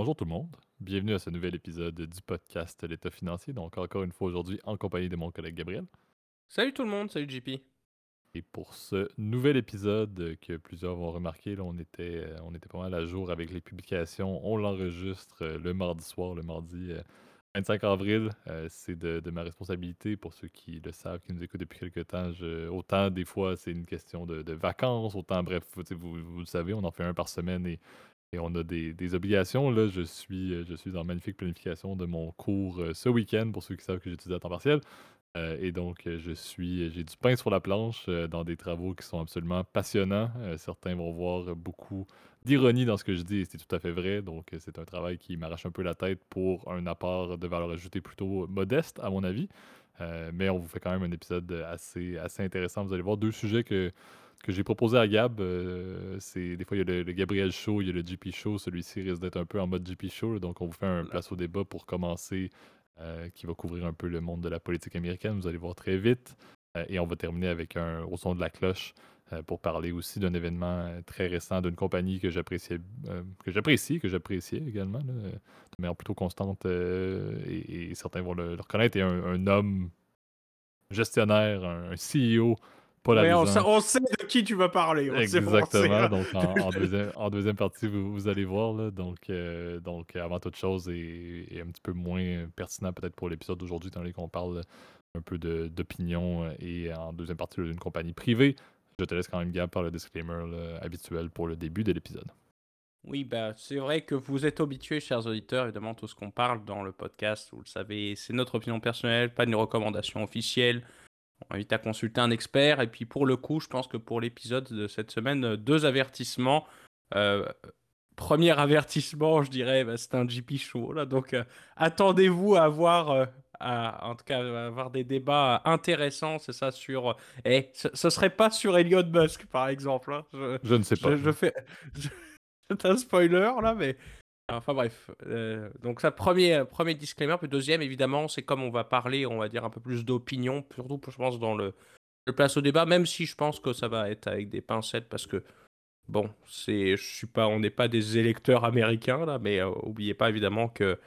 Bonjour tout le monde, bienvenue à ce nouvel épisode du podcast L'État financier. Donc encore une fois aujourd'hui en compagnie de mon collègue Gabriel. Salut tout le monde, salut JP. Et pour ce nouvel épisode que plusieurs vont remarquer, là, on, était, euh, on était pas mal à jour avec les publications. On l'enregistre euh, le mardi soir, le mardi 25 avril. Euh, c'est de, ma responsabilité pour ceux qui le savent, qui nous écoutent depuis quelques temps. autant des fois c'est une question de, vacances, autant bref, vous, vous, le savez, on en fait un par semaine et et on a des, obligations. Là, je suis, euh, je suis en magnifique planification de mon cours euh, ce week-end, pour ceux qui savent que j'étudie à temps partiel. Euh, et donc, je suis, j'ai du pain sur la planche dans des travaux qui sont absolument passionnants. certains vont voir beaucoup d'ironie dans ce que je dis, et c'est tout à fait vrai. Donc, c'est un travail qui m'arrache un peu la tête pour un apport de valeur ajoutée plutôt modeste, à mon avis. mais on vous fait quand même un épisode assez, assez intéressant. Vous allez voir deux sujets que que j'ai proposé à Gab, euh, c'est des fois il y a le, Gabriel Show, il y a le GP Show. Celui-ci risque d'être un peu en mode GP Show, donc on vous fait un place au débat pour commencer, euh, qui va couvrir un peu le monde de la politique américaine. Vous allez voir très vite. Euh, et on va terminer avec un au son de la cloche pour parler aussi d'un événement très récent d'une compagnie que j'appréciais, que j'apprécie, que j'appréciais également, de manière plutôt constante. Et, certains vont le, reconnaître. Et un, homme gestionnaire, un CEO on, sait de qui tu vas parler. Exactement. donc, en, deuxième, partie, vous, allez voir. Là, donc, euh, donc, avant toute chose, et, un petit peu moins pertinent peut-être pour l'épisode d'aujourd'hui, étant donné qu'on parle un peu d'opinion euh, et en deuxième partie d'une compagnie privée, je te laisse quand même, Gab, par le disclaimer habituel pour le début de l'épisode. Oui, bah, c'est vrai que vous êtes habitués, chers auditeurs, évidemment, tout ce qu'on parle dans le podcast, vous le savez, c'est notre opinion personnelle, pas une recommandation officielle. On invite à consulter un expert. Et puis pour le coup, je pense que pour l'épisode de cette semaine, euh, deux avertissements. Euh, premier avertissement, je dirais, bah, c'est un GP show. Là, donc euh, attendez-vous à avoir, en tout cas, avoir des débats intéressants. C'est ça sur. Eh, ce, serait pas sur Elon Musk, par exemple. Hein. Je, ne sais pas. Je, fais. c'est un spoiler là, mais Enfin bref, euh, donc ça premier premier disclaimer, puis deuxième évidemment c'est comme on va parler, on va dire un peu plus d'opinion, surtout je pense dans le, place au débat, même si je pense que ça va être avec des pincettes parce que bon c'est je suis pas on n'est pas des électeurs américains là, mais euh, oubliez pas évidemment que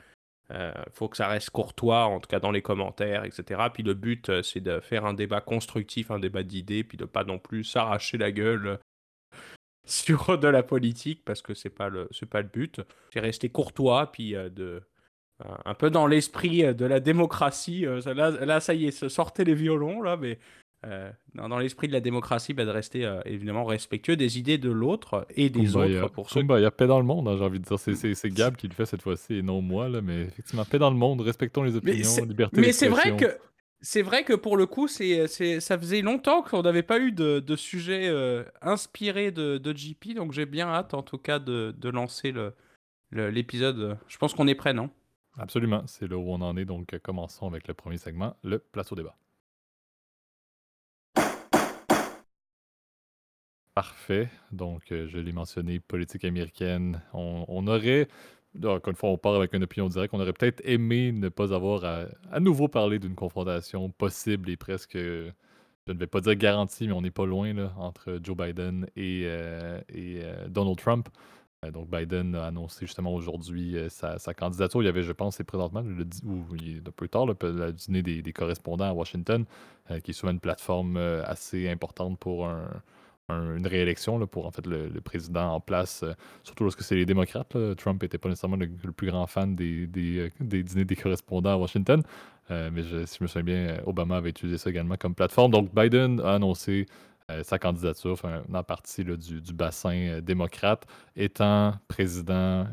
euh, faut que ça reste courtois en tout cas dans les commentaires etc. Puis le but c'est de faire un débat constructif, un débat d'idées, puis de pas non plus s'arracher la gueule sur de la politique parce que c'est pas le c'est pas le but. C'est rester courtois puis euh, de euh, un peu dans l'esprit euh, de la démocratie. là, là, ça y est, sortez les violons là, mais dans, l'esprit de la démocratie, bah, de rester évidemment respectueux des idées de l'autre et des autres. pour ceux... il y a paix dans le monde, hein, j'ai envie de dire. C'est Gab qui le fait cette fois-ci et non moi, là, mais effectivement, paix dans le monde, respectons les opinions, liberté Mais c'est vrai que c'est vrai que pour le coup, c'est, ça faisait longtemps qu'on n'avait pas eu de, de sujet euh, inspiré de, de, JP, donc j'ai bien hâte en tout cas de, de lancer le, l'épisode. Je pense qu'on est prêt, non? Absolument, c'est là où on en est, donc commençons avec le premier segment, le place au débat. Parfait, donc euh, je l'ai mentionné, politique américaine, on aurait encore une fois, on part avec une opinion directe. On aurait peut-être aimé ne pas avoir à, nouveau parler d'une confrontation possible et presque, je ne vais pas dire garantie, mais on n'est pas loin entre Joe Biden et, euh, euh, Donald Trump. Euh, donc Biden a annoncé justement aujourd'hui sa, candidature. Il y avait, je pense, c'est présentement, ou il un peu tard, le, dîner des, correspondants à Washington, qui est souvent une plateforme assez importante pour un, une réélection pour en fait le, président en place, euh, surtout lorsque c'est les démocrates. Trump n'était pas nécessairement le, plus grand fan des, des, euh, dîners des correspondants à Washington, euh, mais si je me souviens bien, Obama avait utilisé ça également comme plateforme. Donc Biden a annoncé sa candidature, en partie du, bassin démocrate, étant président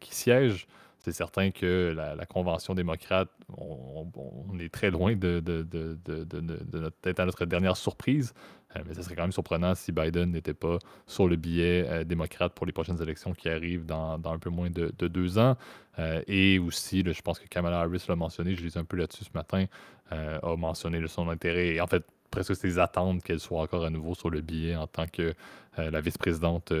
qui siège c'est certain que la, convention démocrate, on, est très loin de, de, de, de à notre dernière surprise, euh, mais ce serait quand même surprenant si Biden n'était pas sur le billet euh, démocrate pour les prochaines élections qui arrivent dans, dans un peu moins de, deux ans. Euh, et aussi, je pense que Kamala Harris l'a mentionné, je lisais un peu là-dessus ce matin, a mentionné son intérêt et en fait presque ses attentes qu'elle soit encore à nouveau sur le billet en tant que la vice-présidente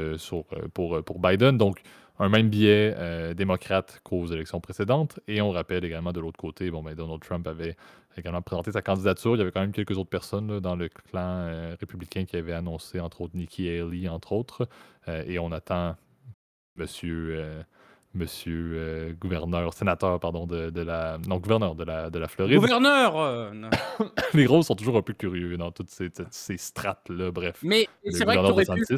pour, pour Biden. Donc, un même biais euh, démocrate qu'aux élections précédentes. Et on rappelle également de l'autre côté, bon, ben, Donald Trump avait également présenté sa candidature. Il y avait quand même quelques autres personnes dans le clan euh, républicain qui avaient annoncé, entre autres Nikki Haley, entre autres. Euh, et on attend Monsieur monsieur euh, gouverneur, sénateur, pardon, de, de la. Non, gouverneur de la, de la Floride. Gouverneur euh. Les roses sont toujours un peu curieux dans toutes ces, ces strates-là, bref. Mais c'est vrai que gouverneur t'aurais pu.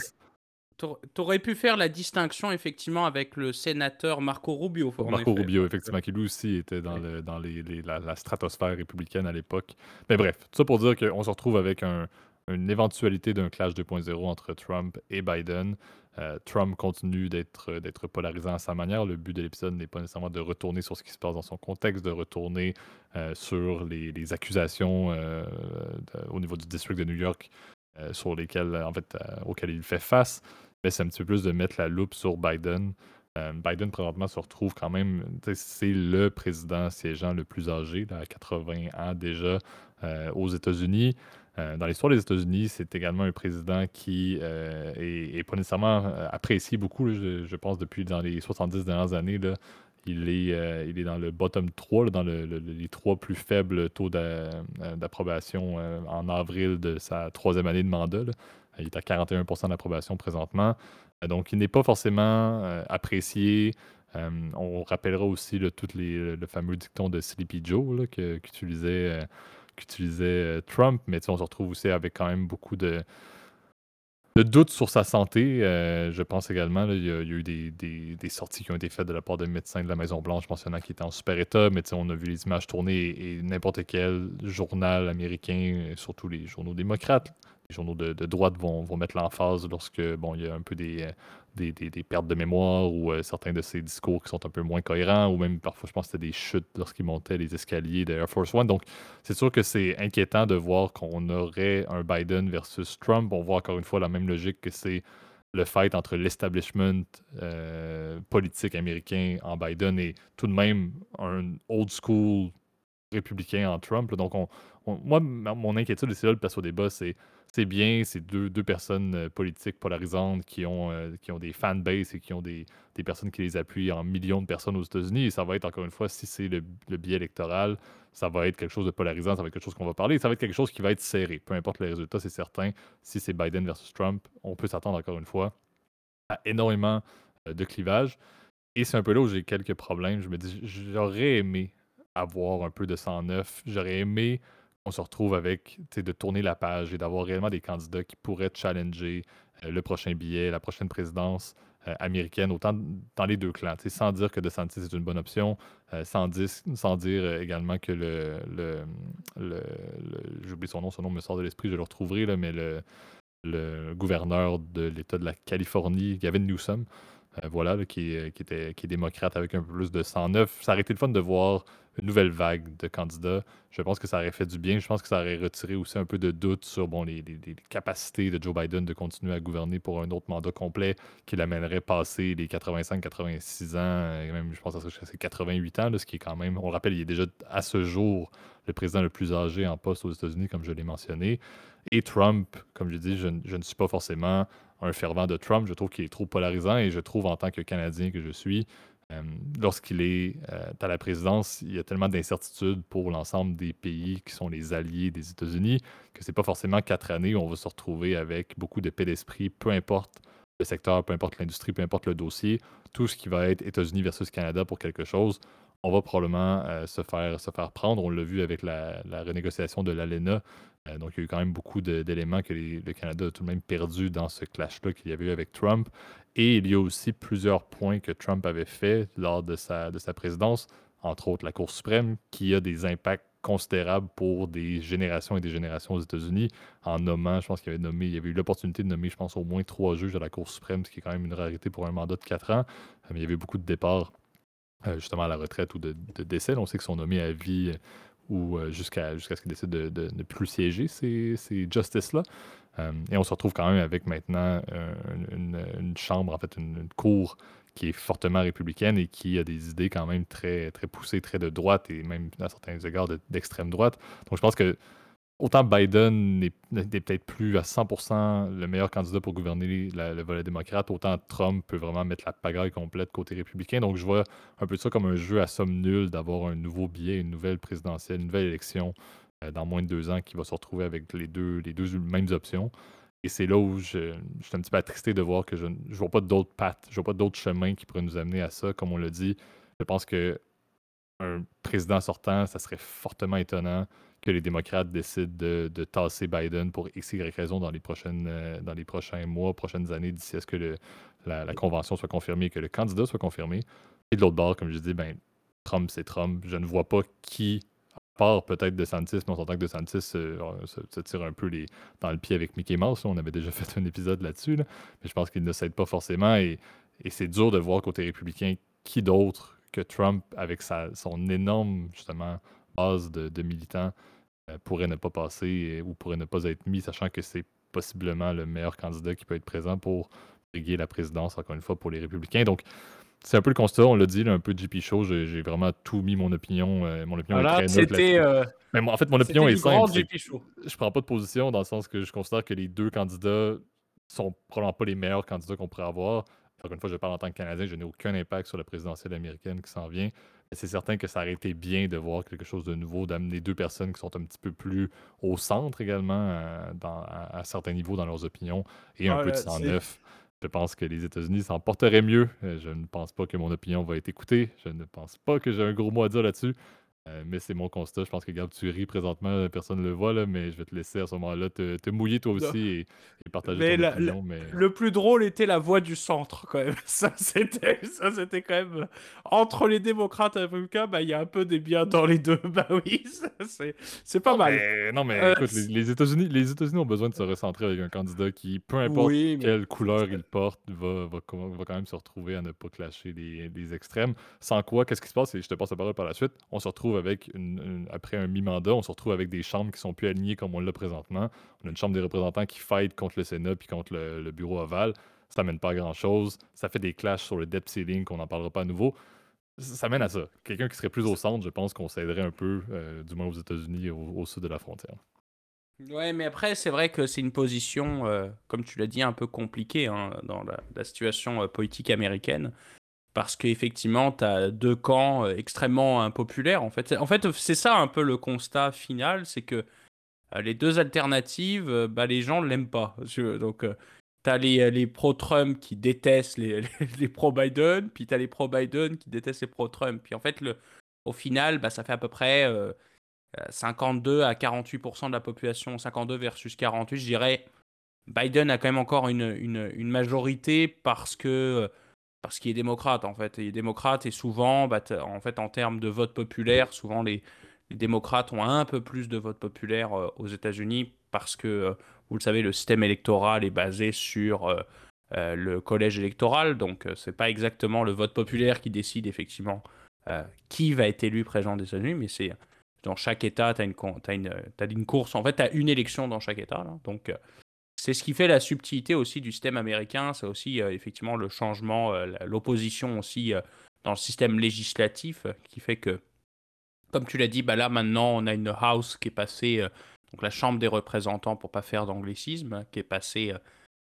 T'aurais- pu faire la distinction effectivement avec le sénateur Marco Rubio. Marco. Rubio, effectivement, qui lui aussi était dans, le, dans les, les- la, la stratosphère républicaine à l'époque. Mais bref, tout ça pour dire qu'on se retrouve avec un- une éventualité d'un clash 2.0 entre Trump et Biden. Euh, Trump continue d'être d'être polarisant à sa manière. Le but de l'épisode n'est pas nécessairement de retourner sur ce qui se passe dans son contexte, de retourner euh, sur les, les accusations euh, de- au niveau du district de New York euh, sur lesquelles, en fait, euh, auxquelles il fait face. Mais c'est un petit peu plus de mettre la loupe sur Biden. Euh, Biden, présentement, se retrouve quand même, c'est le président siégeant le plus âgé, à 80 ans déjà, aux États-Unis. Dans l'histoire des États-Unis, c'est également un président qui euh, est, pas nécessairement apprécié beaucoup, je, je pense, depuis dans les 70 dernières années. Là, il, est, euh, il est dans le bottom 3, là, dans le- le- les trois plus faibles taux euh, d'approbation euh, en avril de sa troisième année de mandat. Il est à 41% d'approbation présentement. Donc, il n'est pas forcément apprécié. On rappellera aussi le fameux dicton de Sleepy Joe qu'utilisait Trump, mais on se retrouve aussi avec quand même beaucoup de, de doutes sur sa santé. Euh, je pense également, là, il y, a eu des, sorties qui ont été faites de la part de médecins de la Maison-Blanche mentionnant qu'il était en super état, mais on a vu les images tourner et, n'importe quel journal américain, surtout les journaux démocrates, les journaux de, de droite vont, vont mettre l'emphase lorsque bon, il y a un peu des, euh, des, pertes de mémoire ou euh, certains de ses discours qui sont un peu moins cohérents, ou même parfois, je pense que c'était des chutes lorsqu'il montait les escaliers de Air Force One. Donc, c'est sûr que c'est inquiétant de voir qu'on aurait un Biden versus Trump. On voit encore une fois la même logique que c'est le fight entre l'establishment euh, politique américain en Biden et tout de même un old school républicain en Trump. Donc, on, moi, mon inquiétude, et c'est là le place au débat, c'est c'est bien, c'est deux, personnes euh, politiques polarisantes qui ont, euh, qui ont des fanbases et qui ont des, personnes qui les appuient en millions de personnes aux États-Unis. Et ça va être, encore une fois, si c'est le, le biais électoral, ça va être quelque chose de polarisant, ça va être quelque chose qu'on va parler, ça va être quelque chose qui va être serré. Peu importe les résultats, c'est certain. Si c'est Biden versus Trump, on peut s'attendre, encore une fois, à énormément euh, de clivages. Et c'est un peu là où j'ai quelques problèmes. Je me dis, j'aurais aimé avoir un peu de 109. J'aurais aimé qu'on se retrouve avec, de tourner la page et d'avoir réellement des candidats qui pourraient challenger euh, le prochain billet, la prochaine présidence euh, américaine, autant dans les deux clans, sans dire que DeSantis est une bonne option, euh, sans, dire, également que le, le, le- j'oublie son nom, son nom me sort de l'esprit, je le retrouverai, là, mais le gouverneur de l'État de la Californie, Gavin Newsom, euh, voilà, là, qui, est, qui, était, qui est démocrate avec un peu plus de 109. Ça aurait été le fun de voir une nouvelle vague de candidats. Je pense que ça aurait fait du bien. Je pense que ça aurait retiré aussi un peu de doute sur bon, les, les- capacités de Joe Biden de continuer à gouverner pour un autre mandat complet qui l'amènerait passer les 85-86 ans, et même je pense ça, c'est 88 ans, ce qui est quand même, on le rappelle, il est déjà à ce jour le président le plus âgé en poste aux États-Unis, comme je l'ai mentionné. Et Trump, comme je dis, je ne suis pas forcément un fervent de Trump. Je trouve qu'il est trop polarisant et je trouve en tant que Canadien que je suis, euh, lorsqu'il est euh, à la présidence, il y a tellement d'incertitudes pour l'ensemble des pays qui sont les alliés des États-Unis que c'est pas forcément quatre années où on va se retrouver avec beaucoup de paix d'esprit, peu importe le secteur, peu importe l'industrie, peu importe le dossier, tout ce qui va être États-Unis versus Canada pour quelque chose, on va probablement euh, se, faire, se faire prendre. On l'a vu avec la, la renégociation de l'ALENA. Euh, donc, il y a eu quand même beaucoup d'éléments que le Canada a tout de même perdu dans ce clash-là qu'il y avait eu avec Trump. Et il y a aussi plusieurs points que Trump avait fait lors de sa, de sa présidence, entre autres la Cour suprême, qui a des impacts considérables pour des générations et des générations aux États-Unis, en nommant, je pense qu'il avait nommé, il y avait eu l'opportunité de nommer, je pense, au moins trois juges à la Cour suprême, ce qui est quand même une rarité pour un mandat de quatre ans. Euh, Mais il y avait beaucoup de départs euh, justement à la retraite ou de, de décès. On sait qu'ils sont nommés à vie ou euh, jusqu'à jusqu'à ce qu'ils décident de, ne plus siéger ces, ces justices-là. Euh, et on se retrouve quand même avec maintenant euh, une, chambre, en fait, une, cour qui est fortement républicaine et qui a des idées quand même très, très poussées, très de droite et même à certains égards de- d'extrême droite. Donc je pense que autant Biden n'est peut-être plus à 100% le meilleur candidat pour gouverner le volet démocrate, autant Trump peut vraiment mettre la pagaille complète côté républicain. Donc je vois un peu ça comme un jeu à somme nulle d'avoir un nouveau billet, une nouvelle présidentielle, une nouvelle élection euh, dans moins de deux ans qui va se retrouver avec les deux, les deux mêmes options. Et c'est là où je, je, suis un petit peu attristé de voir que je ne vois pas d'autres pattes, je vois pas d'autres chemins qui pourraient nous amener à ça. Comme on l'a dit, je pense que un président sortant, ça serait fortement étonnant que les démocrates décident de, de tasser Biden pour X, Y raison dans les, prochaines, euh, dans les prochains mois, prochaines années, d'ici à ce que la, convention soit confirmée, que le candidat soit confirmé. Et de l'autre bord, comme je dis, ben, Trump, c'est Trump. Je ne vois pas qui, à part peut-être de Santis, mais on s'entend que de Santis euh, se, tire un peu les, dans le pied avec Mickey Mouse. On avait déjà fait un épisode là-dessus, mais je pense qu'il ne s'aide pas forcément. Et, c'est dur de voir côté républicain qui d'autre que Trump, avec son énorme justement base de, militants, euh, pourrait ne pas passer ou pourrait ne pas être mis, sachant que c'est possiblement le meilleur candidat qui peut être présent pour briguer la présidence, encore une fois, pour les républicains. Donc, c'est un peu le constat, on l'a dit, un peu GP Show, j'ai vraiment tout mis mon opinion. Euh, mon opinion est très. Euh, Mais en fait, mon opinion est simple. Je prends pas de position dans le sens que je considère que les deux candidats sont probablement pas les meilleurs candidats qu'on pourrait avoir. Encore une fois, je parle en tant que Canadien, je n'ai aucun impact sur la présidentielle américaine qui s'en vient. C'est certain que ça aurait été bien de voir quelque chose de nouveau, d'amener deux personnes qui sont un petit peu plus au centre également, euh, dans, à, certains niveaux dans leurs opinions, et un peu de sang neuf. Je pense que les États-Unis s'en porteraient mieux. Euh, je ne pense pas que mon opinion va être écoutée. Je ne pense pas que j'ai un gros mot à dire là-dessus. Euh, mais c'est mon constat. Je pense que, Gab, tu ris présentement, personne ne le voit, là, mais je vais te laisser à ce moment-là te, mouiller toi aussi et, partager ton opinion. Mais... Le plus drôle était la voix du centre, quand même. Ça, c'était, ça, c'était quand même... Entre les démocrates et les républicains, bah, il y a un peu des biens dans les deux. Bah oui, c'est, c'est pas mal. non, mais euh, écoute, les, États-Unis, les États-Unis ont besoin de se recentrer avec un candidat qui, peu importe quelle couleur il porte, va, va, va, quand même se retrouver à ne pas clasher les, extrêmes. Sans quoi, qu'est-ce qui se passe? Et je te passe la parole par la suite. On se retrouve avec, après un mi-mandat, on se retrouve avec des chambres qui sont plus alignées comme on l'a présentement. On a une chambre des représentants qui fight contre le Sénat puis contre le, bureau ovale. Ça mène pas à grand-chose. Ça fait des clashs sur le debt ceiling qu'on n'en parlera pas à nouveau. Ça, mène à ça. Quelqu'un qui serait plus au centre, je pense qu'on s'aiderait un peu, euh, du moins aux États-Unis, au, au, sud de la frontière. Ouais, mais après, c'est vrai que c'est une position, euh, comme tu l'as dit, un peu compliquée hein, dans la, la situation euh, politique américaine parce qu'effectivement, tu as deux camps euh, extrêmement impopulaires. En fait, en fait c'est ça un peu le constat final, c'est que euh, les deux alternatives, euh, bah, les gens ne l'aiment pas. Donc, tu as les, pro-Trump qui détestent les, les, pro-Biden, puis tu as les pro-Biden qui détestent les pro-Trump. Puis en fait, le, au final, bah, ça fait à peu près 52 à 48% de la population, 52 versus 48, je dirais. Biden a quand même encore une, une, une majorité parce que parce qu'il est démocrate en fait. Il est démocrate et souvent, bah, en fait, en termes de vote populaire, souvent les, démocrates ont un peu plus de vote populaire euh, aux États-Unis parce que, euh, vous le savez, le système électoral est basé sur euh, le collège électoral. Donc, c'est pas exactement le vote populaire qui décide effectivement qui va être élu président des États-Unis, mais c'est dans chaque État, tu as, une, une course. En fait, tu as une élection dans chaque État. Donc, c'est ce qui fait la subtilité aussi du système américain. C'est aussi euh, effectivement le changement, euh, l'opposition aussi euh, dans le système législatif qui fait que, comme tu l'as dit, bah là maintenant on a une House qui est passée, donc la Chambre des représentants pour pas faire d'anglicisme, qui est passée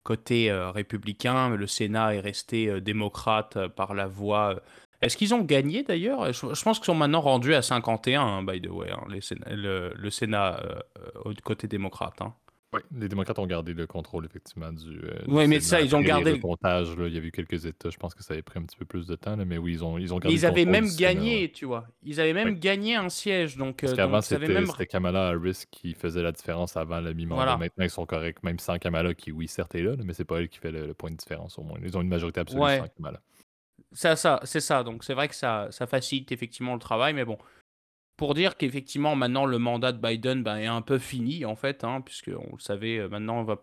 côté républicain, mais le Sénat est resté démocrate par la voix. Est-ce qu'ils ont gagné d'ailleurs? Je, pense qu'ils sont maintenant rendus à 51, hein, by the way, hein, le, Sénat côté démocrate. Hein. Oui, les démocrates ont gardé le contrôle, effectivement, du. Euh, oui, mais ça, ils ont gardé. Le comptage, là, il y a eu quelques États, je pense que ça avait pris un petit peu plus de temps, mais oui, ils ont, ils ont gardé. Ils avaient même gagné, tu vois. Ils avaient même gagné un siège. Donc, Parce euh, qu'avant, c'était Kamala Harris qui faisait la différence avant le mi-mandat. Maintenant, ils sont corrects, même sans Kamala, qui, oui, certes, est là, mais c'est pas elle qui fait le, point de différence, au moins. Ils ont une majorité absolue sans Kamala. Ça, ça, c'est ça. Donc, c'est vrai que ça, ça facilite effectivement le travail, mais bon pour dire qu'effectivement, maintenant, le mandat de Biden ben, est un peu fini, en fait, hein, puisque on le savait, euh, maintenant, on va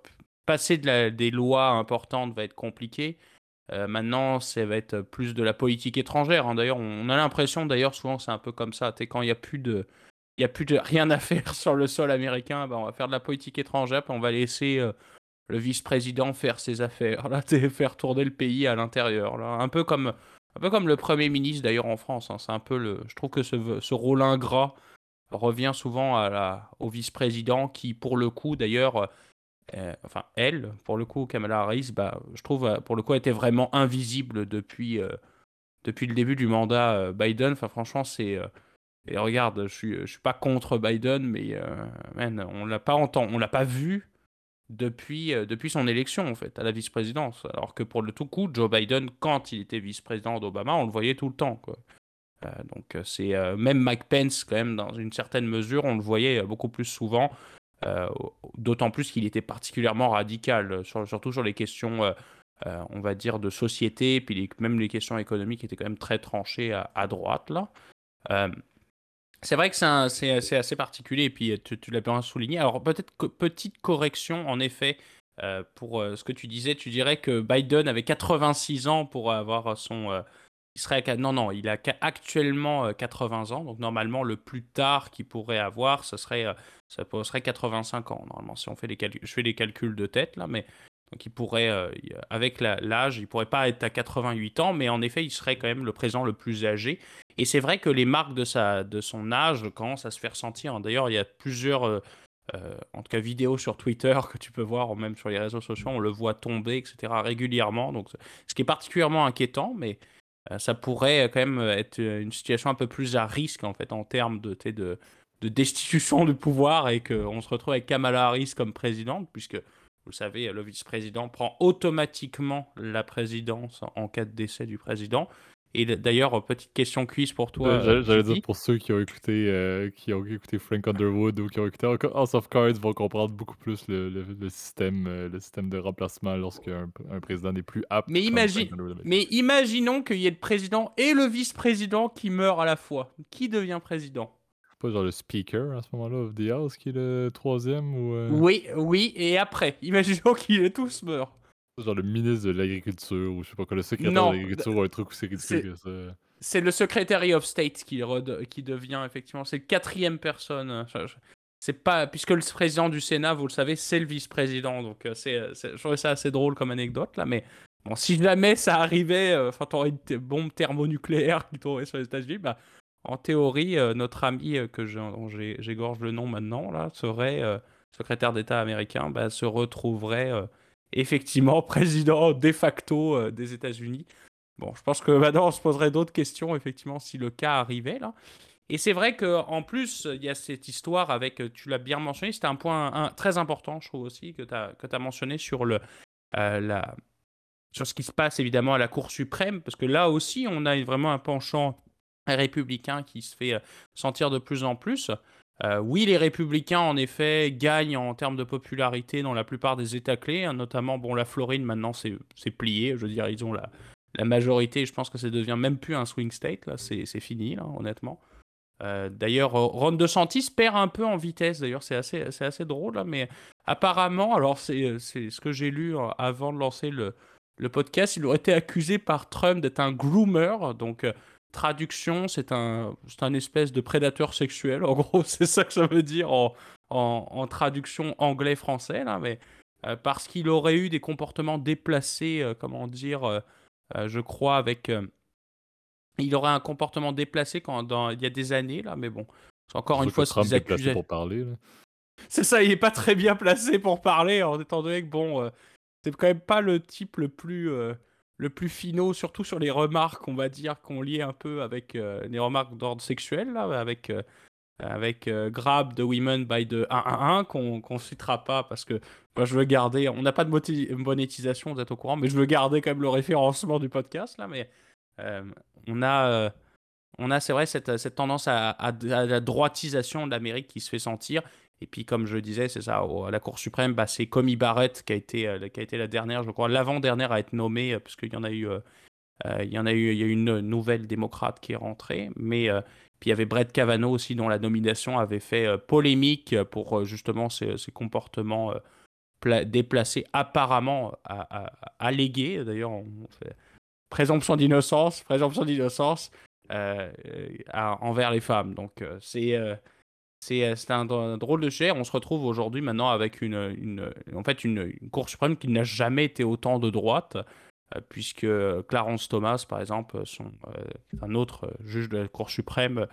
passer de des lois importantes va être compliqué. Euh, maintenant, ça va être plus de la politique étrangère. Hein. D'ailleurs, on a l'impression, d'ailleurs, souvent, c'est un peu comme ça. quand il n'y a plus de. Il y a plus de rien à faire sur le sol américain. Ben, on va faire de la politique étrangère, puis on va laisser euh, le vice-président faire ses affaires, là, faire tourner le pays à l'intérieur. Un peu comme un peu comme le Premier ministre d'ailleurs en France. Hein. C'est un peu le. Je trouve que ce, rôle ingrat revient souvent au vice-président qui, pour le coup, d'ailleurs, euh, enfin elle, pour le coup, Kamala Harris, bah, je trouve, euh, pour le coup, était vraiment invisible depuis, euh, depuis le début du mandat Biden. Enfin, franchement, c'est. et regarde, je suis, je suis pas contre Biden, mais man, on l'a pas entendu, on l'a pas vu depuis, depuis son élection, en fait, à la vice-présidence. Alors que pour le tout coup, Joe Biden, quand il était vice-président d'Obama, on le voyait tout le temps. Quoi. donc c'est même Mike Pence, quand même, dans une certaine mesure, on le voyait beaucoup plus souvent. D'autant plus qu'il était particulièrement radical, surtout sur les questions on va dire, de société, puis même les questions économiques étaient quand même très tranchées à, droite, là. C'est vrai que c'est assez particulier, et puis tu, l'as bien souligné. Alors, peut-être petite correction, en effet, pour ce que tu disais, tu dirais que Biden avait 86 ans pour avoir son. non, non, il a actuellement 80 ans, donc normalement, le plus tard qu'il pourrait avoir, ce serait, ça serait 85 ans, normalement, si on fait les calculs. Je fais les calculs de tête, là, mais donc pourrait, euh, avec l'âge, il pourrait pas être à 88 ans, mais en effet, il serait quand même le président le plus âgé. Et c'est vrai que les marques de, sa, de son âge commencent à se faire sentir. D'ailleurs, il y a plusieurs, euh, euh, en tout cas, vidéos sur Twitter que tu peux voir, ou même sur les réseaux sociaux, on le voit tomber, etc., régulièrement. Donc, ce qui est particulièrement inquiétant, mais ça pourrait quand même être une situation un peu plus à risque, en fait, en termes de, de, de destitution du pouvoir, et qu'on se retrouve avec Kamala Harris comme présidente, puisque vous savez, le vice-président prend automatiquement la présidence en cas de décès du président. Et d'ailleurs, petite question quiz pour toi. J'allais dire pour ceux qui ont écouté, euh, qui ont écouté Frank Underwood ou qui ont écouté House of Cards vont comprendre beaucoup plus le, système, euh, le système de remplacement lorsqu'un un président n'est plus apte. Mais, imagine, mais imaginons qu'il y ait le président et le vice-président qui meurent à la fois. Qui devient président? Pas genre le speaker à ce moment-là of the House qui est le troisième ou. Euh? Oui, oui, et après, imaginons qu'ils tous meurent. Genre le ministre de l'Agriculture ou je sais pas quoi, le secrétaire de l'Agriculture ou un truc aussi ridicule que ça. C'est le Secretary of State qui, qui devient effectivement, c'est quatrième personne. C'est pas, puisque le président du Sénat, vous le savez, c'est le vice-président. Donc euh, c'est, je trouvais ça assez drôle comme anecdote là, mais bon, si jamais ça arrivait, euh, enfin, t'aurais une bombe thermonucléaire qui tomberait sur les États-Unis, bah en théorie, euh, notre ami euh, que dont j'égorge le nom maintenant, là, serait euh, secrétaire d'État américain, bah, se retrouverait effectivement président de facto des États-Unis. Bon, je pense que maintenant on se poserait d'autres questions, effectivement, si le cas arrivait là. Et c'est vrai qu'en plus, il y a cette histoire avec, tu l'as bien mentionné, c'était un point très important, je trouve aussi, que tu as, mentionné sur, le, la, sur ce qui se passe évidemment à la Cour suprême, parce que là aussi, on a vraiment un penchant républicain qui se fait euh, sentir de plus en plus. Euh, oui, les républicains, en effet, gagnent en termes de popularité dans la plupart des États clés, hein, notamment, bon, la Floride, maintenant, c'est plié. Je veux dire, ils ont la, la majorité. Je pense que ça devient même plus un swing state. C'est fini, honnêtement. Euh, d'ailleurs, Ron DeSantis perd un peu en vitesse. D'ailleurs, c'est assez, assez drôle, là, mais apparemment, alors c'est ce que j'ai lu avant de lancer le, le podcast, il aurait été accusé par Trump d'être un groomer, donc traduction, c'est un, un espèce de prédateur sexuel. En gros, c'est ça que ça veut dire en, en, traduction anglais-français, là, mais euh, parce qu'il aurait eu des comportements déplacés, euh, comment dire, euh, je crois, avec. il aurait un comportement déplacé quand, dans, il y a des années, là, mais bon, c'est encore une fois ce qu'ils accusaient. pour parler, C'est ça, il est pas très bien placé pour parler, en étant donné que, bon, c'est quand même pas le type le plus le plus finaux, surtout sur les remarques, on va dire, qu'on lie un peu avec euh, les remarques d'ordre sexuel, là, avec, euh, avec euh, Grab de Women by the 111, qu'on ne citera pas parce que moi, je veux garder. On n'a pas de monétisation, vous êtes au courant, mais je veux garder quand même le référencement du podcast, là, mais on a. on a, c'est vrai, cette, cette tendance à, la droitisation de l'Amérique qui se fait sentir. Et puis, comme je disais, c'est ça, la Cour suprême, bah, c'est Comi Barrett qui a, été, euh, qui a été la dernière, je crois, l'avant-dernière à être nommée, euh, puisqu'il y en a eu, euh, il y en a eu, il y a une nouvelle démocrate qui est rentrée. Mais puis il y avait Brett Kavanaugh aussi, dont la nomination avait fait polémique pour justement ses, comportements déplacés, apparemment allégués. D'ailleurs, présomption d'innocence, présomption d'innocence envers les femmes. Donc, c'est c'est un, drôle de cher. On se retrouve aujourd'hui maintenant avec une, en fait une, Cour suprême qui n'a jamais été autant de droite, euh, puisque Clarence Thomas, par exemple, son, euh, un autre juge de la Cour suprême,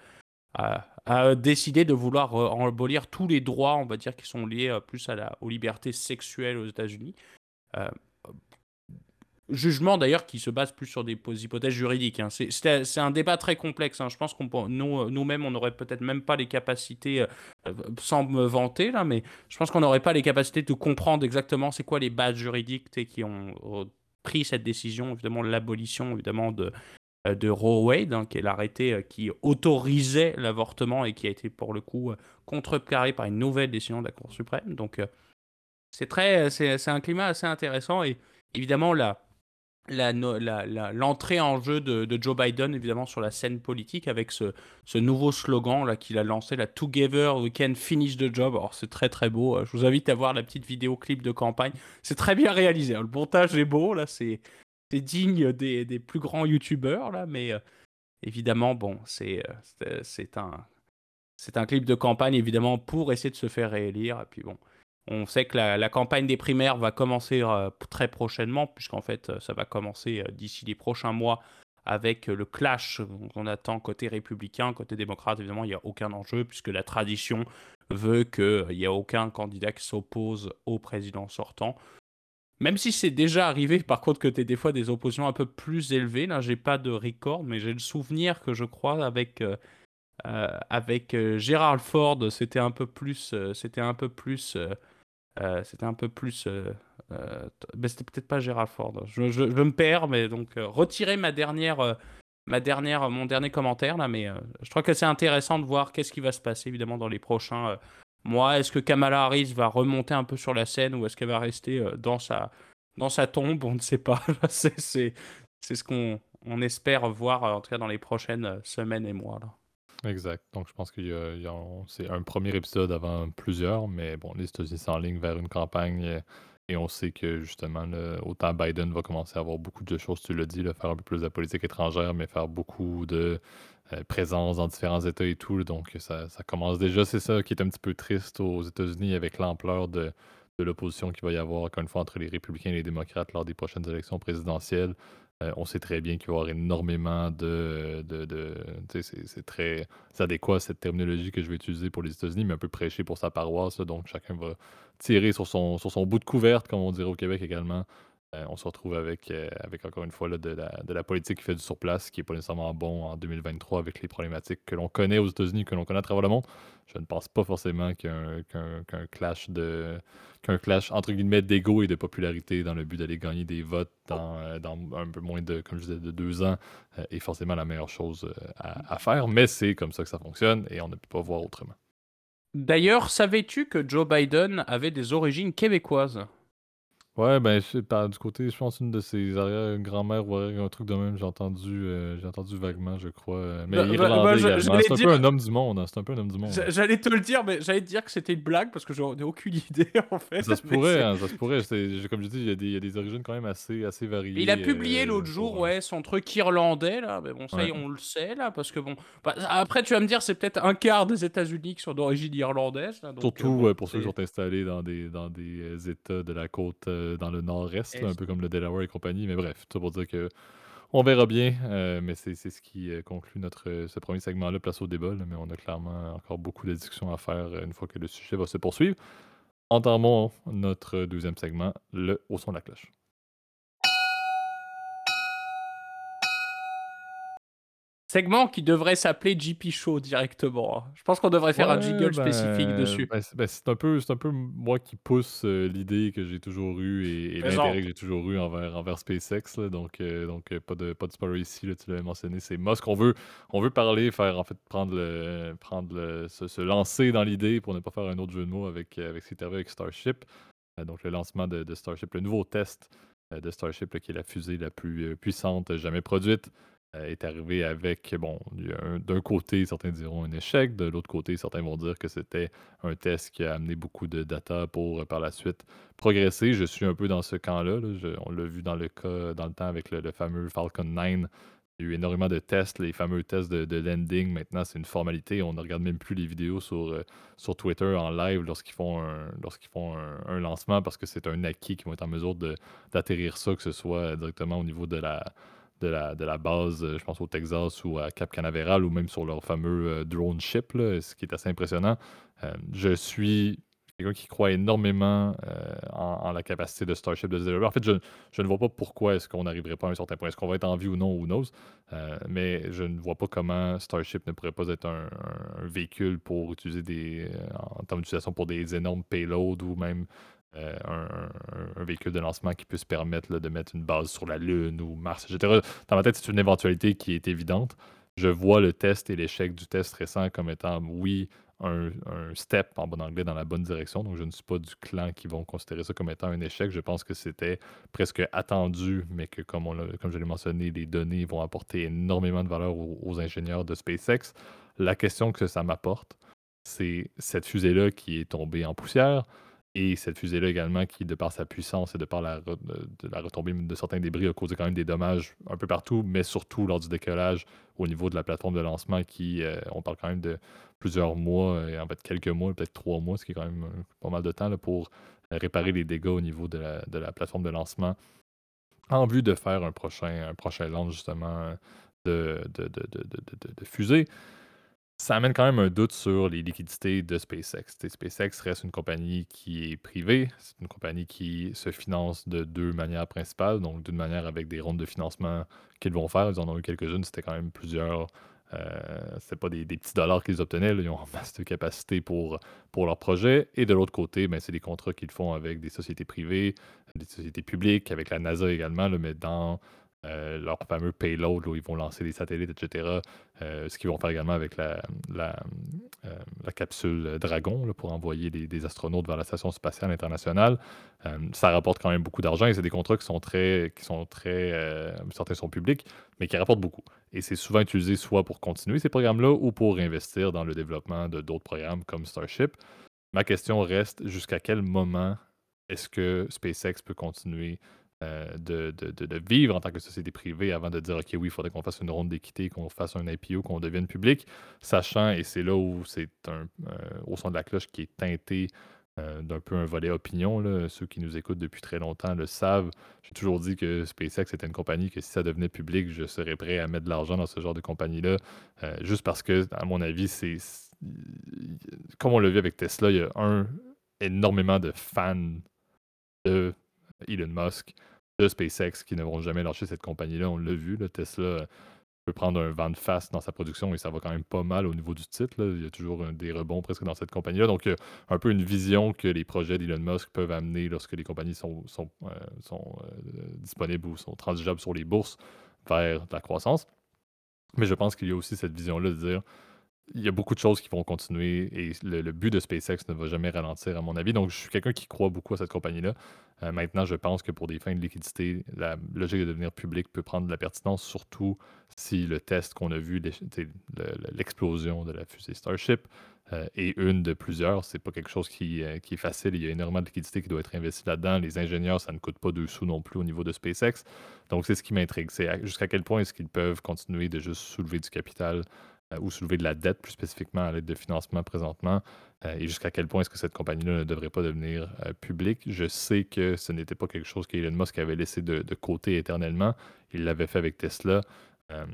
a, décidé de vouloir abolir tous les droits, on va dire, qui sont liés plus à la, aux libertés sexuelles aux États-Unis. Jugement d'ailleurs qui se base plus sur des hypothèses juridiques. Hein. C'est un débat très complexe. Hein. Je pense qu'on nous, nous-mêmes, on n'aurait peut-être même pas les capacités, euh, sans me vanter là, mais je pense qu'on n'aurait pas les capacités de comprendre exactement c'est quoi les bases juridiques qui ont euh, pris cette décision, évidemment l'abolition évidemment de, euh, de Roe Wade, hein, qui est l'arrêté qui autorisait l'avortement et qui a été pour le coup contrecarré par une nouvelle décision de la Cour suprême. Donc c'est c'est un climat assez intéressant et évidemment là l'entrée en jeu de, Joe Biden, évidemment, sur la scène politique, avec ce, nouveau slogan qu'il a lancé, la Together We Can Finish the Job. Alors, c'est très très beau. Je vous invite à voir la petite vidéo clip de campagne. C'est très bien réalisé. Hein. Le montage est beau, là, c'est digne des, plus grands youtubeurs, là, mais euh, évidemment, bon, c'est euh, un. Un clip de campagne, évidemment, pour essayer de se faire réélire. Et puis bon, on sait que la, campagne des primaires va commencer euh, très prochainement, puisqu'en fait, euh, ça va commencer euh, d'ici les prochains mois avec le clash qu'on attend côté républicain, côté démocrate. Évidemment, il n'y a aucun enjeu, puisque la tradition veut qu'il n'y ait aucun candidat qui s'oppose au président sortant. Même si c'est déjà arrivé, par contre, que tu aies des fois des oppositions un peu plus élevées. Là, j'ai pas de record, mais j'ai le souvenir que je crois avec. avec Gérald Ford, c'était un peu plus, c'était un peu plus euh, c'était un peu plus. Euh, euh, c'était peut-être pas Gérald Ford. Je, me perds, mais donc retirer ma dernière, ma dernière, mon dernier commentaire là. Mais je crois que c'est intéressant de voir qu'est-ce qui va se passer évidemment dans les prochains mois. Est-ce que Kamala Harris va remonter un peu sur la scène ou est-ce qu'elle va rester dans sa, dans sa tombe? On ne sait pas. c'est, ce qu'on on espère voir en tout cas dans les prochaines semaines et mois. Exact. Donc, je pense que c'est un premier épisode avant plusieurs, mais bon, les États-Unis ligne vers une campagne et on sait que justement, autant Biden va commencer à avoir beaucoup de choses, tu l'as dit, faire un peu plus de politique étrangère, mais faire beaucoup de euh, présence dans différents États et tout. Donc, ça, ça commence déjà. C'est ça qui est un petit peu triste aux États-Unis avec l'ampleur de, de l'opposition qu'il va y avoir, encore une fois, entre les républicains et les démocrates lors des prochaines élections présidentielles. Euh, on sait très bien qu'il va y avoir énormément de. c'est très adéquat cette terminologie que je vais utiliser pour les États-Unis, mais un peu prêcher pour sa paroisse. donc chacun va tirer sur son, sur son bout de couverte, comme on dirait au Québec également. Euh, on se retrouve avec, euh, avec encore une fois de, la, politique qui fait du surplace, qui n'est pas nécessairement bon en 2023 avec les problématiques que l'on connaît aux États-Unis, que l'on connaît à travers le monde. Je ne pense pas forcément qu'un clash de qu'un clash entre guillemets d'ego et de popularité dans le but d'aller gagner des votes dans, euh, un peu moins de, comme je disais, de deux ans est forcément la meilleure chose à, à faire. Mais c'est comme ça que ça fonctionne et on ne peut pas voir autrement. D'ailleurs, savais-tu que Joe Biden avait des origines québécoises? Ouais, ben, je du côté, je pense, une de ses arrière-grand-mères ou un truc de même, j'ai entendu, euh, j'ai entendu vaguement, je crois. Euh, mais bah, bah, irlandais bah, également. C'est un peu un homme du monde, hein, c'est un peu un homme du monde. J'allais te le dire, mais j'allais te dire que c'était une blague parce que j'en ai aucune idée en fait. Ça se pourrait, hein, ça se pourrait. Comme je dis, il y, a des, il y a des origines quand même assez, assez variées. Il a publié euh, l'autre jour, ouais, son truc irlandais là, mais bon, ça on le sait là, parce que bon. après, tu vas me dire, c'est peut-être un quart des États-Unis qui sont d'origine irlandaise. Surtout pour ceux qui sont installés dans des, dans des États de la côte dans le nord-est un peu comme le Delaware et compagnie. Mais bref, tout pour dire que on verra bien. Euh, mais c'est ce qui euh, conclut notre, euh, ce premier segment-là, place au débat. mais on a clairement encore beaucoup de discussions à faire une fois que le sujet va se poursuivre. Entamons notre deuxième segment, le Au son de la cloche. Segment qui devrait s'appeler GP Show directement. Hein. Je pense qu'on devrait faire un jingle ben, spécifique dessus. Ben, ben, c'est un, peu, un peu moi qui pousse euh, l'idée que j'ai toujours eue et, l'intérêt que j'ai toujours eu envers, envers SpaceX. donc, euh, donc euh, pas, de, pas de spoiler ici, tu l'avais mentionné. C'est Musk. On veut, on veut parler, faire en fait prendre le, prendre se, lancer dans l'idée pour ne pas faire un autre jeu de mots avec, avec ce qui est arrivé avec Starship. donc le lancement de, de, Starship, le nouveau test de Starship qui est la fusée la plus puissante jamais produite. Euh, est arrivé avec, bon, d'un côté, certains diront un échec, de l'autre côté, certains vont dire que c'était un test qui a amené beaucoup de data pour, euh, par la suite, progresser. Je suis un peu dans ce camp-là. on l'a vu dans le cas, dans le temps avec le, fameux Falcon 9. Il y a eu énormément de tests, les fameux tests de, landing. Maintenant, c'est une formalité. On ne regarde même plus les vidéos sur, euh, sur Twitter en live lorsqu'ils font, un, lorsqu'ils font un, lancement parce que c'est un acquis qui vont être en mesure d'atterrir ça, que ce soit directement au niveau de la, de la, de la base, euh, je pense au Texas ou à Cap Canaveral ou même sur leur fameux euh, drone ship, ce qui est assez impressionnant. Euh, je suis quelqu'un qui croit énormément en, la capacité de Starship de se développer. En fait, je, ne vois pas pourquoi est-ce qu'on n'arriverait pas à un certain point. Est-ce qu'on va être en vie ou non, who knows? Mais je ne vois pas comment Starship ne pourrait pas être un, véhicule pour utiliser des, en termes d'utilisation pour des énormes payloads ou même un, véhicule de lancement qui puisse permettre de mettre une base sur la Lune ou Mars, etc. Dans ma tête, c'est une éventualité qui est évidente. Je vois le test et l'échec du test récent comme étant, oui, un, step en bon anglais dans la bonne direction. Donc, je ne suis pas du clan qui vont considérer ça comme étant un échec. Je pense que c'était presque attendu, mais que, comme je l'ai mentionné, les données vont apporter énormément de valeur aux, ingénieurs de SpaceX. La question que ça m'apporte, c'est cette fusée-là qui est tombée en poussière. Et cette fusée-là également, qui, de par sa puissance et de par la, retombée de certains débris, a causé quand même des dommages un peu partout, mais surtout lors du décollage au niveau de la plateforme de lancement, qui, euh, on parle quand même de plusieurs mois, et en fait quelques mois, peut-être trois mois, ce qui est quand même euh, pas mal de temps là, pour euh, réparer les dégâts au niveau de la, plateforme de lancement, en vue de faire un prochain, un prochain justement de, de fusée ça amène quand même un doute sur les liquidités de SpaceX. SpaceX reste une compagnie qui est privée, c'est une compagnie qui se finance de deux manières principales. Donc, d'une manière avec des rondes de financement qu'ils vont faire, ils en ont eu quelques-unes, c'était quand même plusieurs. Euh, c'est pas des, petits dollars qu'ils obtenaient, ils ont masse de capacité pour, pour leur projet. Et de l'autre côté, ben, c'est des contrats qu'ils font avec des sociétés privées, des sociétés publiques, avec la NASA également, mais dans euh, leur fameux payload où ils vont lancer des satellites, etc. Euh, ce qu'ils vont faire également avec la, euh, capsule Dragon pour envoyer des, astronautes vers la Station spatiale internationale. ça rapporte quand même beaucoup d'argent et c'est des contrats qui sont très. Qui sont très certains sont publics, mais qui rapportent beaucoup. Et c'est souvent utilisé soit pour continuer ces programmes-là ou pour investir dans le développement de d'autres programmes comme Starship. Ma question reste jusqu'à quel moment est-ce que SpaceX peut continuer euh, de, vivre en tant que société privée avant de dire OK, oui, il faudrait qu'on fasse une ronde d'équité, qu'on fasse un IPO, qu'on devienne public, sachant, et c'est là où c'est euh, au son de la cloche qui est teinté euh, d'un peu un volet opinion. Là. Ceux qui nous écoutent depuis très longtemps le savent. J'ai toujours dit que SpaceX était une compagnie que si ça devenait public, je serais prêt à mettre de l'argent dans ce genre de compagnie-là, juste parce que, à mon avis, c'est comme on l'a vu avec Tesla, il y a un énormément de fans de Elon Musk, de SpaceX qui ne vont jamais lâcher cette compagnie-là. On l'a vu, Tesla euh, peut prendre un vent de face dans sa production et ça va quand même pas mal au niveau du titre. Il y a toujours des rebonds presque dans cette compagnie-là. Donc, un peu une vision que les projets d'Elon Musk peuvent amener lorsque les compagnies sont, euh, euh, disponibles ou sont transigeables sur les bourses vers la croissance. Mais je pense qu'il y a aussi cette vision-là de dire il y a beaucoup de choses qui vont continuer et le, but de SpaceX ne va jamais ralentir, à mon avis. Donc, je suis quelqu'un qui croit beaucoup à cette compagnie-là. Euh, maintenant, je pense que pour des fins de liquidité, la logique de devenir public peut prendre de la pertinence, surtout si le test qu'on a vu, l'explosion de la fusée Starship, euh, est une de plusieurs. C'est pas quelque chose qui, euh, qui, est facile. Il y a énormément de liquidité qui doit être investie là-dedans. Les ingénieurs, ça ne coûte pas deux sous non plus au niveau de SpaceX. Donc, c'est ce qui m'intrigue. C'est jusqu'à quel point est-ce qu'ils peuvent continuer de juste soulever du capital ou soulever de la dette plus spécifiquement à l'aide de financement présentement euh, et jusqu'à quel point est-ce que cette compagnie-là ne devrait pas devenir euh, publique? Je sais que ce n'était pas quelque chose qu'Elon Musk avait laissé de côté éternellement. Il l'avait fait avec Tesla. Euh,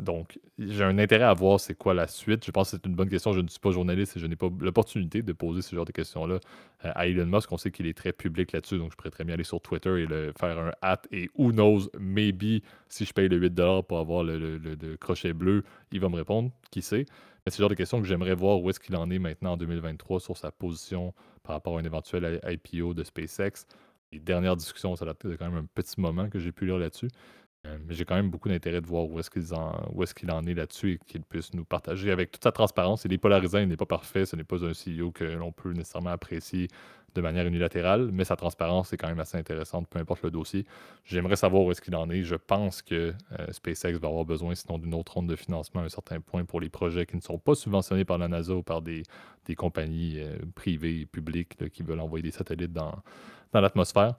donc, j'ai un intérêt à voir c'est quoi la suite. Je pense que c'est une bonne question. Je ne suis pas journaliste et je n'ai pas l'opportunité de poser ce genre de questions-là euh, à Elon Musk. On sait qu'il est très public là-dessus, donc je pourrais très bien aller sur Twitter et le, faire un hat et who knows, maybe, si je paye le 8$ pour avoir le, crochet bleu, il va me répondre, qui sait. Mais c'est le genre de questions que j'aimerais voir où est-ce qu'il en est maintenant en 2023 sur sa position par rapport à un éventuel IPO de SpaceX. Les dernières discussions, ça date de quand même un petit moment que j'ai pu lire là-dessus. Euh, mais j'ai quand même beaucoup d'intérêt de voir où est-ce qu'il en, est, en est là-dessus et qu'il puisse nous partager avec toute sa transparence. Il est polarisant, il n'est pas parfait, ce n'est pas un CEO que l'on peut nécessairement apprécier de manière unilatérale, mais sa transparence est quand même assez intéressante, peu importe le dossier. J'aimerais savoir où est-ce qu'il en est. Je pense que euh, SpaceX va avoir besoin, sinon d'une autre ronde de financement à un certain point pour les projets qui ne sont pas subventionnés par la NASA ou par des, compagnies euh, privées et publiques qui veulent envoyer des satellites dans, dans l'atmosphère.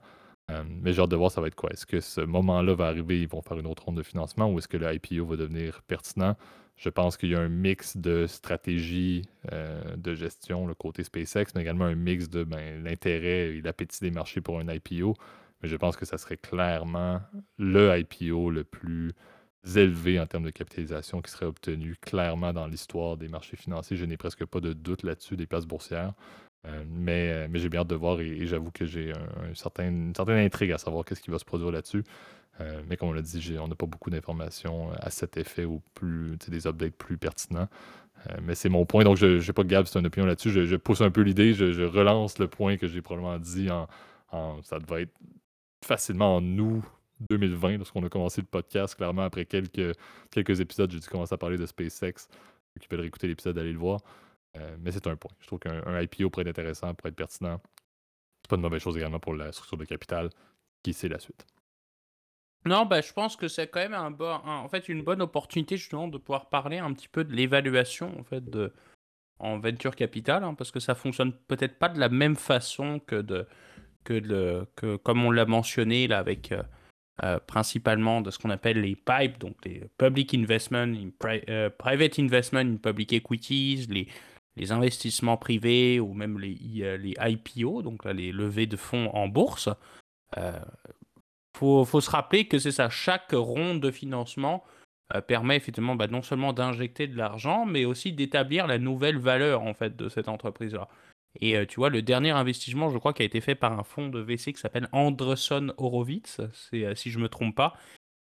Euh, mais j'ai hâte de voir ça va être quoi? Est-ce que ce moment-là va arriver, ils vont faire une autre ronde de financement ou est-ce que le IPO va devenir pertinent? Je pense qu'il y a un mix de stratégie euh, de gestion, le côté SpaceX, mais également un mix de ben, l'intérêt et l'appétit des marchés pour un IPO. Mais je pense que ça serait clairement le IPO le plus élevé en termes de capitalisation qui serait obtenu clairement dans l'histoire des marchés financiers. Je n'ai presque pas de doute là-dessus des places boursières. Mais mais j'ai bien hâte de voir et, j'avoue que j'ai une certaine intrigue à savoir qu'est-ce qui va se produire là-dessus. mais comme on l'a dit, on n'a pas beaucoup d'informations à cet effet ou plus des updates plus pertinents. mais c'est mon point, donc je n'ai pas Gab, c'est une opinion là-dessus. Je, pousse un peu l'idée, je, relance le point que j'ai probablement dit en, Ça devait être facilement en août 2020, lorsqu'on a commencé le podcast. Clairement, après quelques, quelques épisodes, j'ai dû commencer à parler de SpaceX. Ceux qui veulent réécouter l'épisode, allez le voir. Euh, mais c'est un point. Je trouve qu'un IPO pourrait être intéressant, pourrait être pertinent. C'est pas une mauvaise chose également pour la structure de capital, qui c'est la suite. Non, bah, je pense que c'est quand même un bon, en fait, une bonne opportunité justement de pouvoir parler un petit peu de l'évaluation en fait de en venture capital, hein, parce que ça fonctionne peut-être pas de la même façon que de que, le, que comme on l'a mentionné là avec euh, euh, principalement de ce qu'on appelle les PIPE, donc les Public Investment, Private Investment in Public Equities, les, les investissements privés ou même les, les IPO, donc là, les levées de fonds en bourse. Il faut, faut, se rappeler que c'est ça, chaque ronde de financement permet effectivement bah, non seulement d'injecter de l'argent, mais aussi d'établir la nouvelle valeur en fait de cette entreprise-là. Et euh, tu vois, le dernier investissement, je crois, qui a été fait par un fonds de VC qui s'appelle Anderson Horowitz, c'est, euh, si je ne me trompe pas,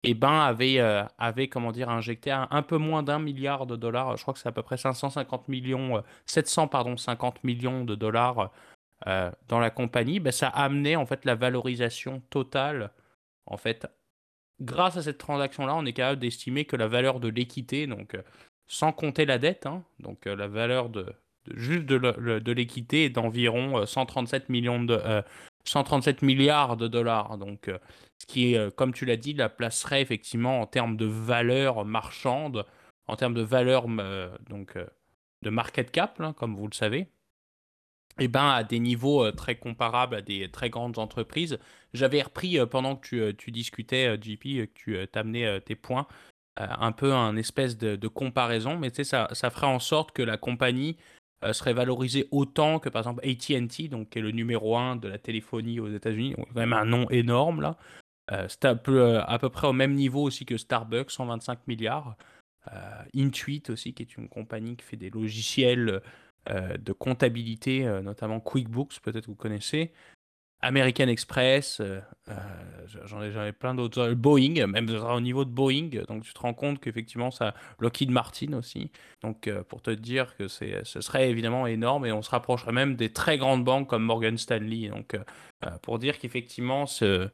eh ben avait, euh, avait comment dire, injecté un, peu moins d'un milliard de dollars, je crois que c'est à peu près 550 millions, 700 pardon, 50 millions de dollars dans la compagnie, ben, ça a amené en fait la valorisation totale, en fait, grâce à cette transaction-là, on est capable d'estimer que la valeur de l'équité, donc sans compter la dette, hein, donc la valeur de, juste de l'équité est d'environ 137 euh, millions de 137 euh, milliards de dollars. Donc, euh, ce qui est, comme tu l'as dit, la placerait effectivement en termes de valeur marchande, en termes de valeur donc de market cap, hein, comme vous le savez, eh ben, à des niveaux très comparables à des très grandes entreprises. J'avais repris pendant que tu, discutais, JP, que tu t'amenais tes points, un peu un espèce de, comparaison, mais tu sais, ça, ça ferait en sorte que la compagnie euh, serait valorisé autant que par exemple AT&T, donc qui est le numéro 1 de la téléphonie aux États-Unis, quand même un nom énorme là. Euh, c'est à peu, euh, à peu près au même niveau aussi que Starbucks, 125 milliards. Intuit aussi, qui est une compagnie qui fait des logiciels de comptabilité, notamment QuickBooks, peut-être vous connaissez, American Express, euh, euh, j'en ai, plein d'autres. Euh, Boeing, même au niveau de Boeing, donc tu te rends compte qu'effectivement, ça. Lockheed Martin aussi. Donc, pour te dire que ce serait évidemment énorme et on se rapprocherait même des très grandes banques comme Morgan Stanley. Donc, pour dire qu'effectivement, ce,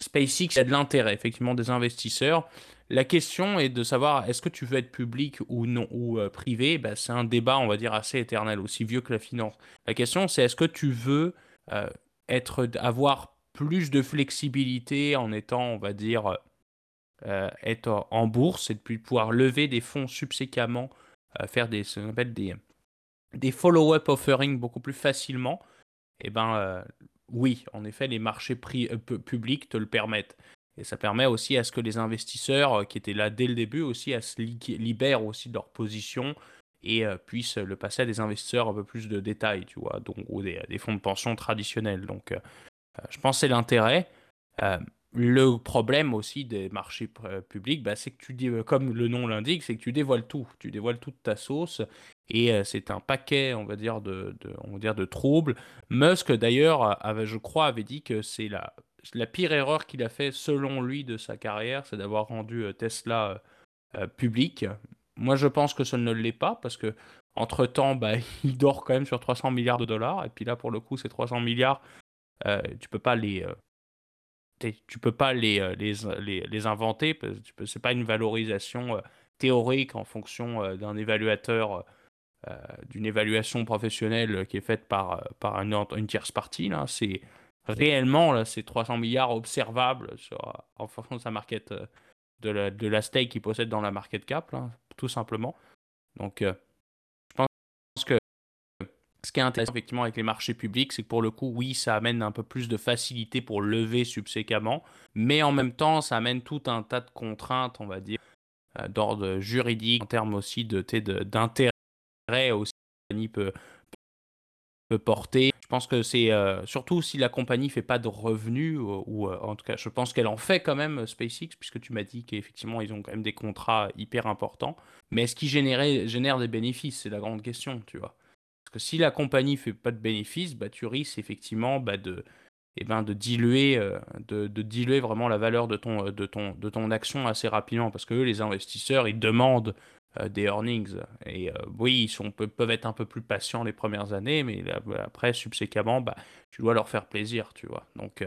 SpaceX a de l'intérêt, effectivement, des investisseurs. La question est de savoir est-ce que tu veux être public ou non ou privé? Ben, c'est un débat, on va dire, assez éternel, aussi vieux que la finance. La question, c'est est-ce que tu veux euh, être, avoir plus de flexibilité en étant, on va dire, euh, en bourse et de pouvoir lever des fonds subséquemment, euh, faire des, ce qu'on appelle des, des follow-up offerings beaucoup plus facilement, et eh ben oui, en effet, les marchés publics te le permettent. Et ça permet aussi à ce que les investisseurs qui étaient là dès le début aussi à se libèrent aussi de leur position et euh, puisse le passer à des investisseurs un peu plus de détails, tu vois, donc, ou des, fonds de pension traditionnels. Donc, euh, euh, je pense que c'est l'intérêt. le problème aussi des marchés publics, bah, c'est que tu dis, comme le nom l'indique, c'est que tu dévoiles tout. Tu dévoiles toute ta sauce et c'est un paquet, on va dire, de, on va dire, de troubles. Musk, d'ailleurs, je crois, avait dit que c'est la, la pire erreur qu'il a fait, selon lui, de sa carrière, c'est d'avoir rendu Tesla public. Moi, je pense que ce ne l'est pas parce que entre temps, bah, il dort quand même sur 300 milliards de dollars. Et puis là, pour le coup, ces 300 milliards, euh, tu peux pas les, euh, tu peux pas les, euh, les, les, les inventer. C'est pas une valorisation théorique en fonction d'un évaluateur, d'une évaluation professionnelle qui est faite par, par une, tierce partie. Là, c'est réellement là, ces 300 milliards observables en fonction de sa market de la, de la stake qu'il possède dans la market cap, tout simplement. Donc, euh, je pense que ce qui est intéressant effectivement avec les marchés publics, c'est que pour le coup, oui, ça amène un peu plus de facilité pour lever subséquemment, mais en même temps, ça amène tout un tas de contraintes, on va dire, euh, d'ordre juridique, en termes aussi d'intérêt aussi peut porter je pense que c'est euh, surtout si la compagnie fait pas de revenus, ou, euh, en tout cas, je pense qu'elle en fait quand même euh, SpaceX, puisque tu m'as dit qu'effectivement, ils ont quand même des contrats hyper importants. Mais est-ce qu'ils génère des bénéfices? C'est la grande question, tu vois. que si la compagnie fait pas de bénéfices, bah, tu risques effectivement bah, de, eh ben, de, diluer, euh, de, de, diluer vraiment la valeur de ton, de, ton, de ton action assez rapidement. Parce que eux, les investisseurs, ils demandent euh, des earnings. Et euh, oui, ils sont, peuvent être un peu plus patients les premières années, mais après, subséquemment, bah, tu dois leur faire plaisir, tu vois. Donc,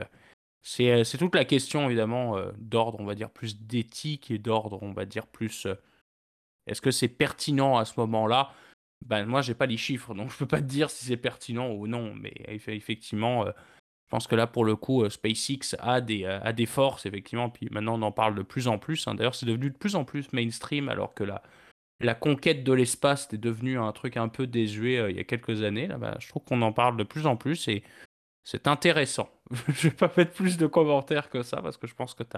c'est toute la question, évidemment, d'ordre, on va dire, plus d'éthique et d'ordre, on va dire, plus... Est-ce que c'est pertinent à ce moment-là? Ben, Moi, j'ai pas les chiffres, donc je peux pas te dire si c'est pertinent ou non. Mais effectivement, je pense que là, pour le coup, SpaceX a des, a des forces, effectivement. Puis maintenant, on en parle de plus en plus. Hein. D'ailleurs, c'est devenu de plus en plus mainstream, alors que la, la conquête de l'espace est devenue un truc un peu désuet il y a quelques années. Là, bah, je trouve qu'on en parle de plus en plus et c'est intéressant. je vais pas mettre plus de commentaires que ça parce que je pense que tu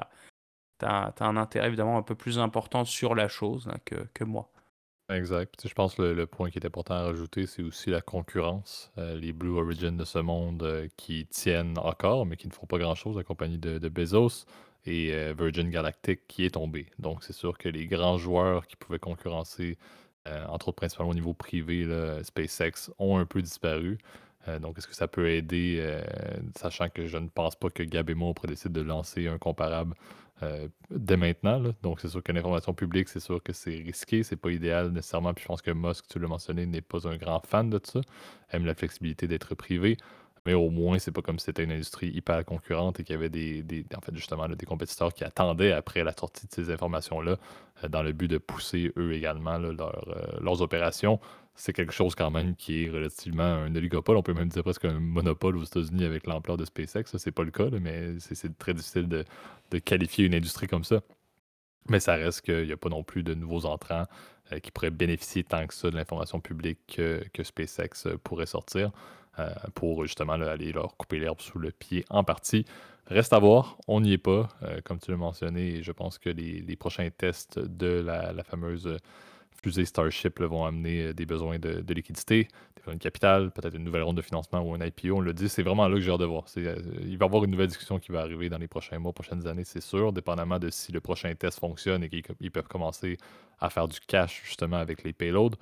as, un intérêt évidemment un peu plus important sur la chose hein, que, moi. Exact. Je pense que le, point qui est important à rajouter, c'est aussi la concurrence. Euh, les Blue Origin de ce monde euh, qui tiennent encore, mais qui ne font pas grand-chose, la compagnie de Bezos et euh, Virgin Galactic qui est tombé. Donc c'est sûr que les grands joueurs qui pouvaient concurrencer, entre autres principalement au niveau privé, SpaceX, ont un peu disparu. Euh, donc, est-ce que ça peut aider, euh, sachant que je ne pense pas que Gab et moi, on pourrait décider de lancer un comparable euh, dès maintenant. Donc, c'est sûr que l'information publique, c'est sûr que c'est risqué, c'est pas idéal nécessairement. Puis je pense que Musk, tu l'as mentionné, n'est pas un grand fan de ça, aime la flexibilité d'être privé. Mais au moins, c'est pas comme si c'était une industrie hyper concurrente et qu'il y avait des, en fait, justement, des compétiteurs qui attendaient après la sortie de ces informations-là dans le but de pousser eux également leurs opérations c'est quelque chose quand même qui est relativement un oligopole. On peut même dire presque un monopole aux États-Unis avec l'ampleur de SpaceX. Ça, c'est pas le cas, mais c'est très difficile de, qualifier une industrie comme ça. Mais ça reste qu'il n'y a pas non plus de nouveaux entrants euh, qui pourraient bénéficier tant que ça de l'information publique que, SpaceX euh, pourrait sortir euh, pour justement aller leur couper l'herbe sous le pied en partie. Reste à voir, on n'y est pas, comme tu l'as mentionné, je pense que les, prochains tests de la fameuse fusées Starship vont amener euh, des besoins de, liquidité, des besoins de capital, peut-être une nouvelle ronde de financement ou un IPO. On le dit, c'est vraiment là que j'ai hâte de voir. Euh, il va y avoir une nouvelle discussion qui va arriver dans les prochains mois, prochaines années, c'est sûr, dépendamment de si le prochain test fonctionne et qu'ils peuvent commencer à faire du cash justement avec les payloads.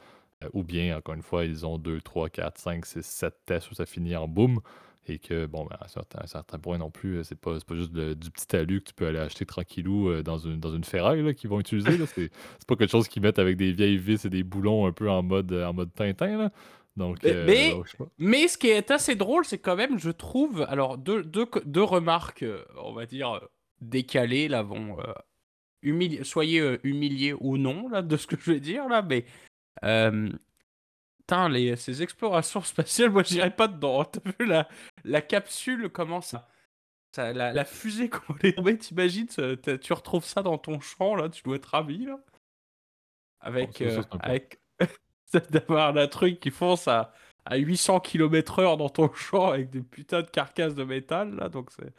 Euh, ou bien, encore une fois, ils ont 2, 3, 4, 5, 6, 7 tests où ça finit en boom et que, bon, ben, à, un certain, point non plus, c'est pas, pas juste du petit talus que tu peux aller acheter tranquillou euh, dans, une, dans une ferraille qu'ils vont utiliser. C'est pas quelque chose qu'ils mettent avec des vieilles vis et des boulons un peu en mode, en mode Tintin. Là. Donc, mais, euh, mais, ce qui est assez drôle, c'est quand même, je trouve, alors deux, deux, deux remarques, euh, on va dire, décalées, là, vont. soyez humiliés ou non là, de ce que je vais dire, là, mais Putain, les, ces explorations spatiales, moi j'irais pas dedans. T'as vu la, la capsule, comment ça, ça la, la, fusée, comment elle est tombée, t'imagines Tu retrouves ça dans ton champ, là, tu dois être ravi, là. Avec. Euh, avec... d'avoir un truc qui fonce à, à 800 km/h dans ton champ avec des putains de carcasses de métal, là, donc c'est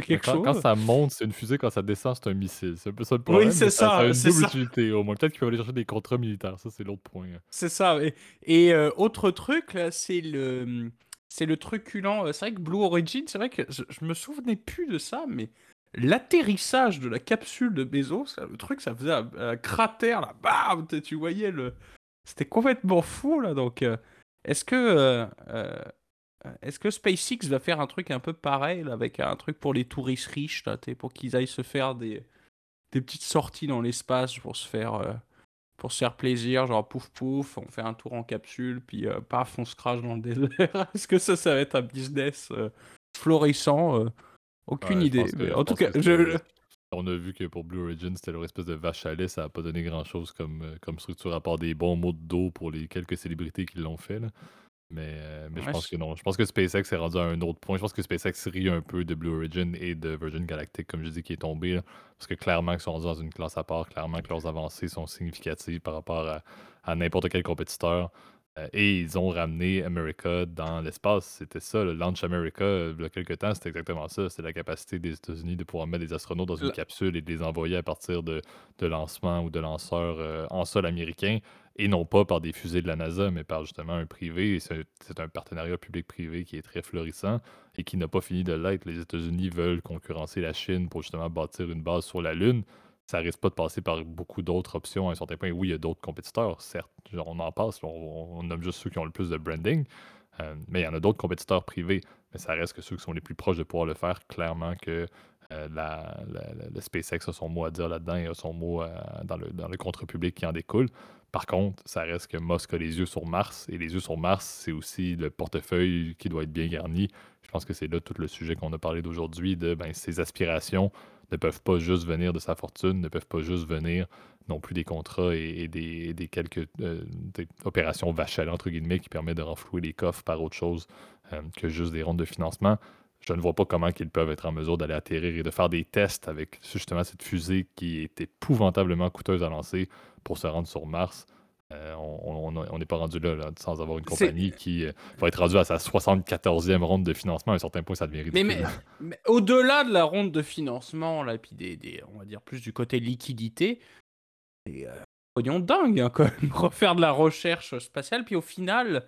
quand, ça monte, c'est une fusée, quand ça descend, c'est un missile. C'est un peu ça le problème. Oui, c'est ça. Ça a une double utilité au moins. Peut-être qu'ils peuvent aller chercher des contrats militaires, ça c'est l'autre point. C'est ça. Et, euh, autre truc, là, c'est le. C'est le truculent. Euh, c'est vrai que Blue Origin, c'est vrai que je, me souvenais plus de ça, mais l'atterrissage de la capsule de Bezos, le truc, ça faisait un, cratère, là, bam, tu voyais le. C'était complètement fou, là. Donc, euh, est-ce que. Euh, est-ce que SpaceX va faire un truc un peu pareil, avec un truc pour les touristes riches, là, pour qu'ils aillent se faire des, des petites sorties dans l'espace pour se faire euh, pour se faire plaisir, genre pouf pouf, on fait un tour en capsule, puis euh, paf, on se crache dans le désert. Est-ce que ça, ça va être un business florissant? Aucune idée. en tout cas, je... On a vu que pour Blue Origin, c'était leur espèce de vache à lait, ça n'a pas donné grand-chose comme, comme structure à part des bons mots de dos pour les quelques célébrités qui l'ont fait. Là. Mais, euh, mais je pense que non. Je pense que SpaceX est rendu à un autre point. Je pense que SpaceX rit un peu de Blue Origin et de Virgin Galactic, comme je dis, qui est tombé. parce que clairement, ils sont rendus dans une classe à part. Clairement que leurs avancées sont significatives par rapport à, n'importe quel compétiteur. Euh, et ils ont ramené America dans l'espace. C'était ça, le Launch America, euh, il y a quelques temps, c'était exactement ça. C'était la capacité des États-Unis de pouvoir mettre des astronautes dans une capsule et de les envoyer à partir de, de lancements ou de lanceurs en sol américain et non pas par des fusées de la NASA, mais par justement un privé. C'est un partenariat public-privé qui est très florissant et qui n'a pas fini de l'être. Les États-Unis veulent concurrencer la Chine pour justement bâtir une base sur la Lune. ça risque pas de passer par beaucoup d'autres options à un certain point. Oui, il y a d'autres compétiteurs, certes. on en passe, on, nomme juste ceux qui ont le plus de branding. Euh, mais il y en a d'autres compétiteurs privés. Mais ça reste que ceux qui sont les plus proches de pouvoir le faire, clairement que euh, la, le SpaceX a son mot à dire là-dedans et a son mot dans, le, dans le contre-public qui en découle. Par contre, ça reste que Musk a les yeux sur Mars, et les yeux sur Mars, c'est aussi le portefeuille qui doit être bien garni. Je pense que c'est là tout le sujet qu'on a parlé d'aujourd'hui, de ben, ses aspirations ne peuvent pas juste venir de sa fortune, ne peuvent pas juste venir non plus des contrats et, des, quelques euh, opérations vachelles, entre guillemets, qui permettent de renflouer les coffres par autre chose euh, que juste des rondes de financement. Je ne vois pas comment ils peuvent être en mesure d'aller atterrir et de faire des tests avec justement cette fusée qui est épouvantablement coûteuse à lancer pour se rendre sur Mars. Euh, on n'est pas rendu là, sans avoir une compagnie qui euh, va être rendue à sa 74e ronde de financement. À un certain point, ça devient ridicule. Mais, au-delà de la ronde de financement, là, puis des, on va dire plus du côté liquidité, c'est euh, pognon dingue hein, quand même, refaire de la recherche spatiale. Puis au final,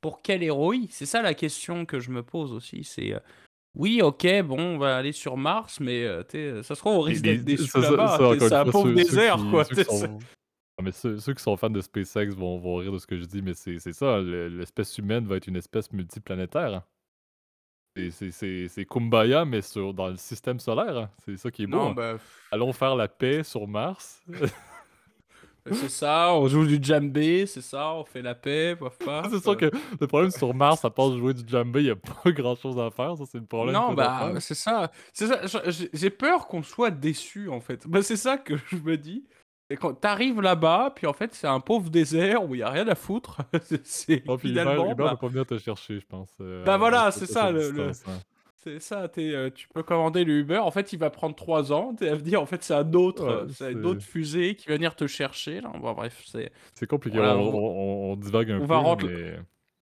pour quel héros C'est ça la question que je me pose aussi. C'est euh, oui, ok, bon, on va aller sur Mars, mais ça se trouve, on risque d'être déçus là-bas. C'est un pauvre désert, quoi. mais ceux, qui sont fans de SpaceX vont, vont rire de ce que je dis, mais c'est ça, l'espèce humaine va être une espèce multiplanétaire. C'est Kumbaya, mais sur, dans le système solaire. C'est ça qui est beau. Ben, Allons faire la paix sur Mars. c'est ça, on joue du djembé, c'est ça, on fait la paix, paf c'est sûr que le problème sur Mars, à part jouer du djembé, il n'y a pas grand chose à faire, ça c'est le problème. Non, bah c'est ça. C'est ça. J'ai peur qu'on soit déçu en fait. Bah, c'est ça que je me dis. Et quand t'arrives là-bas, puis en fait, c'est un pauvre désert où il n'y a rien à foutre. c'est oh, finalement. Uber, bah... pas venir te chercher, je pense. Euh, bah voilà, c'est ça. Le, C'est ça, euh, tu peux commander le Uber. En fait, il va prendre 3 ans. Tu vas dire, en fait, c'est un autre, c'est une autre fusée qui va venir te chercher. Là. Bon, bref, c'est. C'est compliqué. on, on, divague un on peu. Va rendre... mais...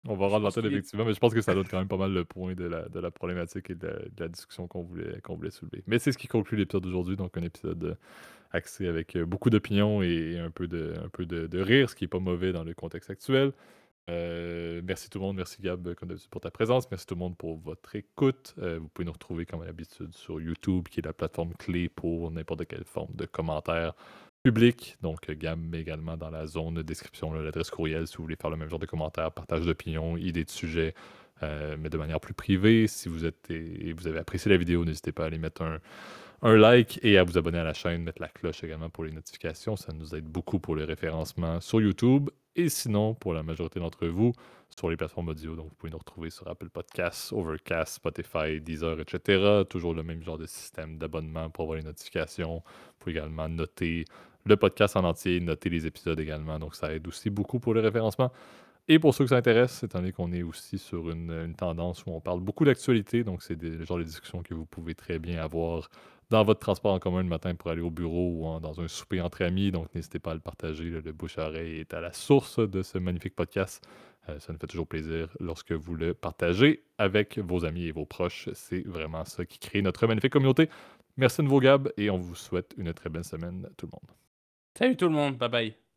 On va rendre l'antenne, effectivement, mais je pense que ça donne quand même pas mal le point de la, de la problématique et de la, discussion qu'on voulait, qu'on voulait soulever. Mais c'est ce qui conclut l'épisode d'aujourd'hui, donc un épisode axé avec euh, beaucoup d'opinions et un peu de, un peu de, rire, ce qui n'est pas mauvais dans le contexte actuel. Euh, merci tout le monde, merci Gab comme pour ta présence, merci tout le monde pour votre écoute. Euh, vous pouvez nous retrouver comme d'habitude sur YouTube, qui est la plateforme clé pour n'importe quelle forme de commentaires publics. Donc Gab également dans la zone de description, l'adresse courriel si vous voulez faire le même genre de commentaires, partage d'opinions, idées de sujets, mais de manière plus privée. Si vous êtes et vous avez apprécié la vidéo, n'hésitez pas à aller mettre un like et à vous abonner à la chaîne, mettre la cloche également pour les notifications. Ça nous aide beaucoup pour le référencement sur YouTube et sinon, pour la majorité d'entre vous, sur les plateformes audio. Donc, vous pouvez nous retrouver sur Apple Podcasts, Overcast, Spotify, Deezer, etc. Toujours le même genre de système d'abonnement pour avoir les notifications. Vous pouvez également noter le podcast en entier, noter les épisodes également. Donc, ça aide aussi beaucoup pour le référencement. Et pour ceux que ça intéresse, étant donné qu'on est aussi sur une, tendance où on parle beaucoup d'actualité, donc c'est le genre de discussions que vous pouvez très bien avoir dans votre transport en commun le matin pour aller au bureau ou dans un souper entre amis. Donc, n'hésitez pas à le partager. Le, bouche-oreille est à la source de ce magnifique podcast. Euh, ça nous fait toujours plaisir lorsque vous le partagez avec vos amis et vos proches. C'est vraiment ça qui crée notre magnifique communauté. Merci de nouveau, Gab, et on vous souhaite une très belle semaine, tout le monde. Salut tout le monde. Bye bye.